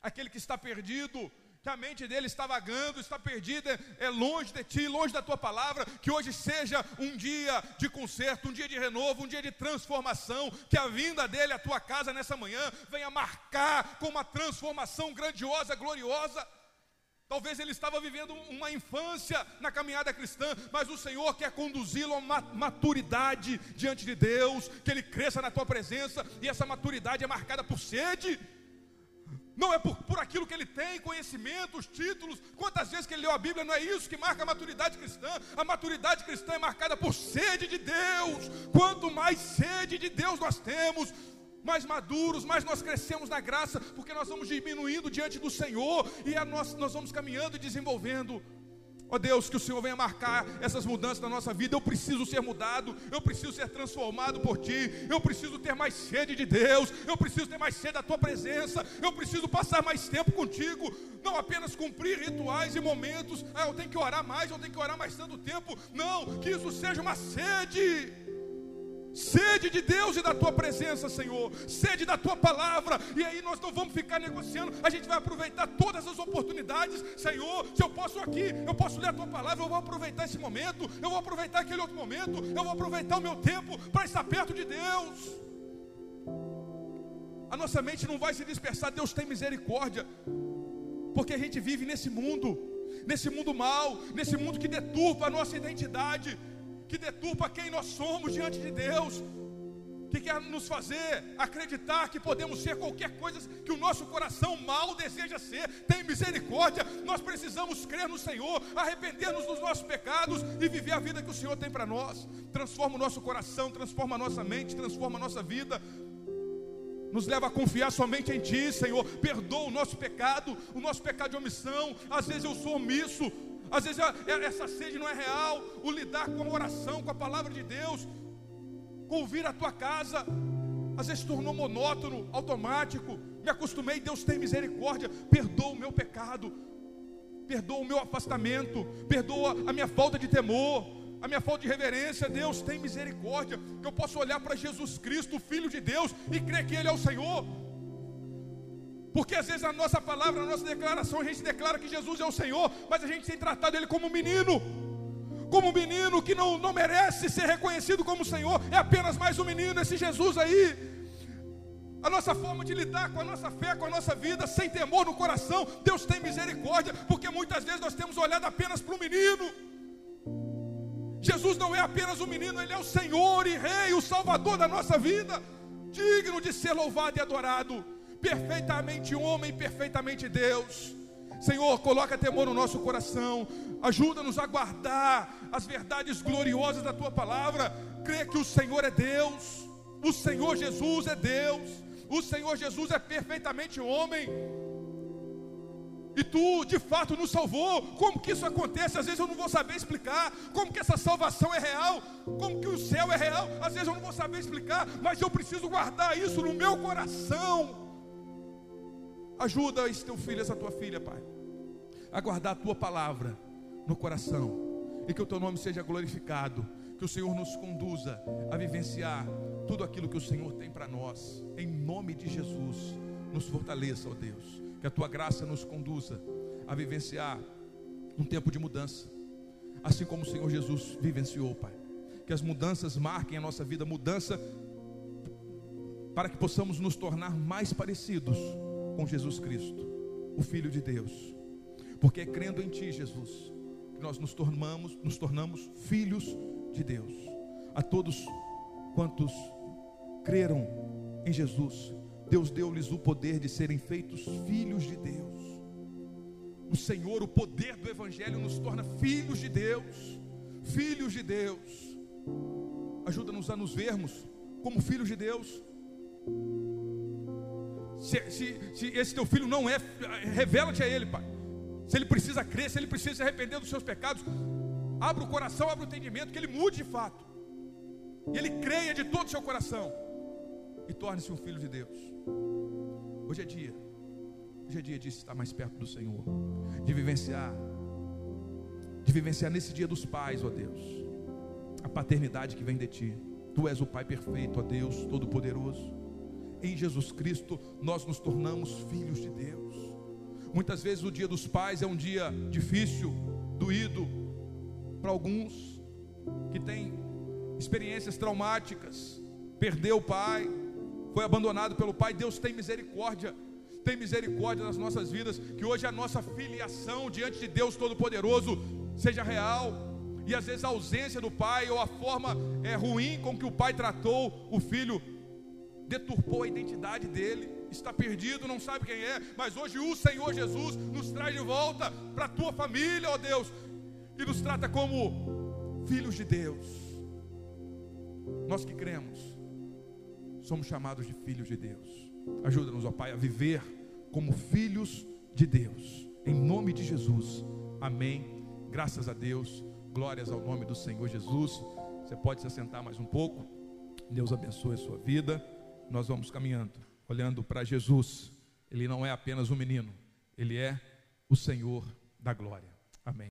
aquele que está perdido, que a mente dele está vagando, está perdida, é longe de ti, longe da tua palavra, que hoje seja um dia de conserto, um dia de renovo, um dia de transformação, que a vinda dele à tua casa nessa manhã venha marcar com uma transformação grandiosa, gloriosa. Talvez ele estava vivendo uma infância na caminhada cristã, mas o Senhor quer conduzi-lo a uma maturidade diante de Deus, que ele cresça na tua presença, e essa maturidade é marcada por sede não é por, por aquilo que ele tem, conhecimentos, títulos. Quantas vezes que ele leu a Bíblia, não é isso que marca a maturidade cristã. A maturidade cristã é marcada por sede de Deus. Quanto mais sede de Deus nós temos, mais maduros, mais nós crescemos na graça, porque nós vamos diminuindo diante do Senhor e nós, nós vamos caminhando e desenvolvendo Ó oh Deus, que o Senhor venha marcar essas mudanças na nossa vida. Eu preciso ser mudado, eu preciso ser transformado por Ti, eu preciso ter mais sede de Deus, eu preciso ter mais sede da Tua presença, eu preciso passar mais tempo contigo, não apenas cumprir rituais e momentos. Ah, eu tenho que orar mais, eu tenho que orar mais tanto tempo. Não, que isso seja uma sede sede de Deus e da tua presença, Senhor, sede da tua palavra, e aí nós não vamos ficar negociando, a gente vai aproveitar todas as oportunidades, Senhor. Se eu posso aqui, eu posso ler a tua palavra, eu vou aproveitar esse momento, eu vou aproveitar aquele outro momento, eu vou aproveitar o meu tempo para estar perto de Deus. A nossa mente não vai se dispersar, Deus tem misericórdia, porque a gente vive nesse mundo, nesse mundo mal, nesse mundo que deturpa a nossa identidade que deturpa quem nós somos diante de Deus, que quer nos fazer acreditar que podemos ser qualquer coisa que o nosso coração mal deseja ser. Tem misericórdia, nós precisamos crer no Senhor, arrepender-nos dos nossos pecados e viver a vida que o Senhor tem para nós. Transforma o nosso coração, transforma a nossa mente, transforma a nossa vida. Nos leva a confiar somente em Ti, Senhor. Perdoa o nosso pecado, o nosso pecado de omissão. Às vezes eu sou omisso, às vezes essa sede não é real. O lidar com a oração, com a palavra de Deus, com ouvir a tua casa, às vezes tornou monótono, automático. Me acostumei, Deus tem misericórdia, perdoa o meu pecado, perdoa o meu afastamento, perdoa a minha falta de temor, a minha falta de reverência. Deus tem misericórdia, que eu posso olhar para Jesus Cristo, Filho de Deus, e crer que Ele é o Senhor. Porque às vezes a nossa palavra, a nossa declaração, a gente declara que Jesus é o Senhor, mas a gente tem tratado Ele como um menino. Como um menino que não, não merece ser reconhecido como Senhor, é apenas mais um menino, esse Jesus aí. a nossa forma de lidar com a nossa fé, com a nossa vida, sem temor no coração. Deus tem misericórdia, porque muitas vezes nós temos olhado apenas para o menino. Jesus não é apenas um menino, ele é o Senhor e Rei, o Salvador da nossa vida, digno de ser louvado e adorado, perfeitamente homem, perfeitamente Deus. Senhor, coloca temor no nosso coração, ajuda-nos a guardar as verdades gloriosas da tua palavra, crê que o Senhor é Deus, o Senhor Jesus é Deus, o Senhor Jesus é perfeitamente homem. E tu, de fato, nos salvou. Como que isso acontece? Às vezes eu não vou saber explicar. Como que essa salvação é real? Como que o céu é real? Às vezes eu não vou saber explicar, mas eu preciso guardar isso no meu coração. Ajuda esse teu filho, essa tua filha, Pai, a guardar a tua palavra no coração. E que o teu nome seja glorificado. Que o Senhor nos conduza a vivenciar tudo aquilo que o Senhor tem para nós. Em nome de Jesus, nos fortaleça, ó Deus que a tua graça nos conduza a vivenciar um tempo de mudança, assim como o Senhor Jesus vivenciou, Pai. Que as mudanças marquem a nossa vida, mudança para que possamos nos tornar mais parecidos com Jesus Cristo, o Filho de Deus. Porque é crendo em Ti, Jesus, que nós nos tornamos, nos tornamos filhos de Deus. A todos quantos creram em Jesus, Deus deu-lhes o poder de serem feitos filhos de Deus. O Senhor, o poder do Evangelho nos torna filhos de Deus. Filhos de Deus. Ajuda-nos a nos vermos como filhos de Deus. Se, se, se, esse teu filho não é, revela-te a ele, Pai. Se ele precisa crer, se ele precisa se arrepender dos seus pecados, abra o coração, abra o entendimento, que ele mude de fato. E ele creia de todo o seu coração e torne-se um filho de Deus. Hoje é dia, hoje é dia de estar mais perto do Senhor, de vivenciar, de vivenciar nesse dia dos pais, ó Deus, a paternidade que vem de Ti. Tu és o Pai perfeito, ó Deus, Todo-Poderoso. Em Jesus Cristo nós nos tornamos filhos de Deus. Muitas vezes o dia dos pais é um dia difícil, doído, para alguns que têm experiências traumáticas, perdeu o pai, foi abandonado pelo Pai, Deus tem misericórdia, tem misericórdia nas nossas vidas, que hoje a nossa filiação diante de Deus Todo-Poderoso seja real, e às vezes a ausência do Pai ou a forma é, ruim com que o Pai tratou o filho deturpou a identidade dele, está perdido, não sabe quem é, mas hoje o Senhor Jesus nos traz de volta para a tua família, ó Deus, e nos trata como filhos de Deus. Nós que cremos, somos chamados de filhos de Deus. Ajuda-nos, ó Pai, a viver como filhos de Deus. Em nome de Jesus. Amém. Graças a Deus. Glórias ao nome do Senhor Jesus. Você pode se assentar mais um pouco. Deus abençoe a sua vida. Nós vamos caminhando, olhando para Jesus. Ele não é apenas um menino, ele é o Senhor da glória. Amém.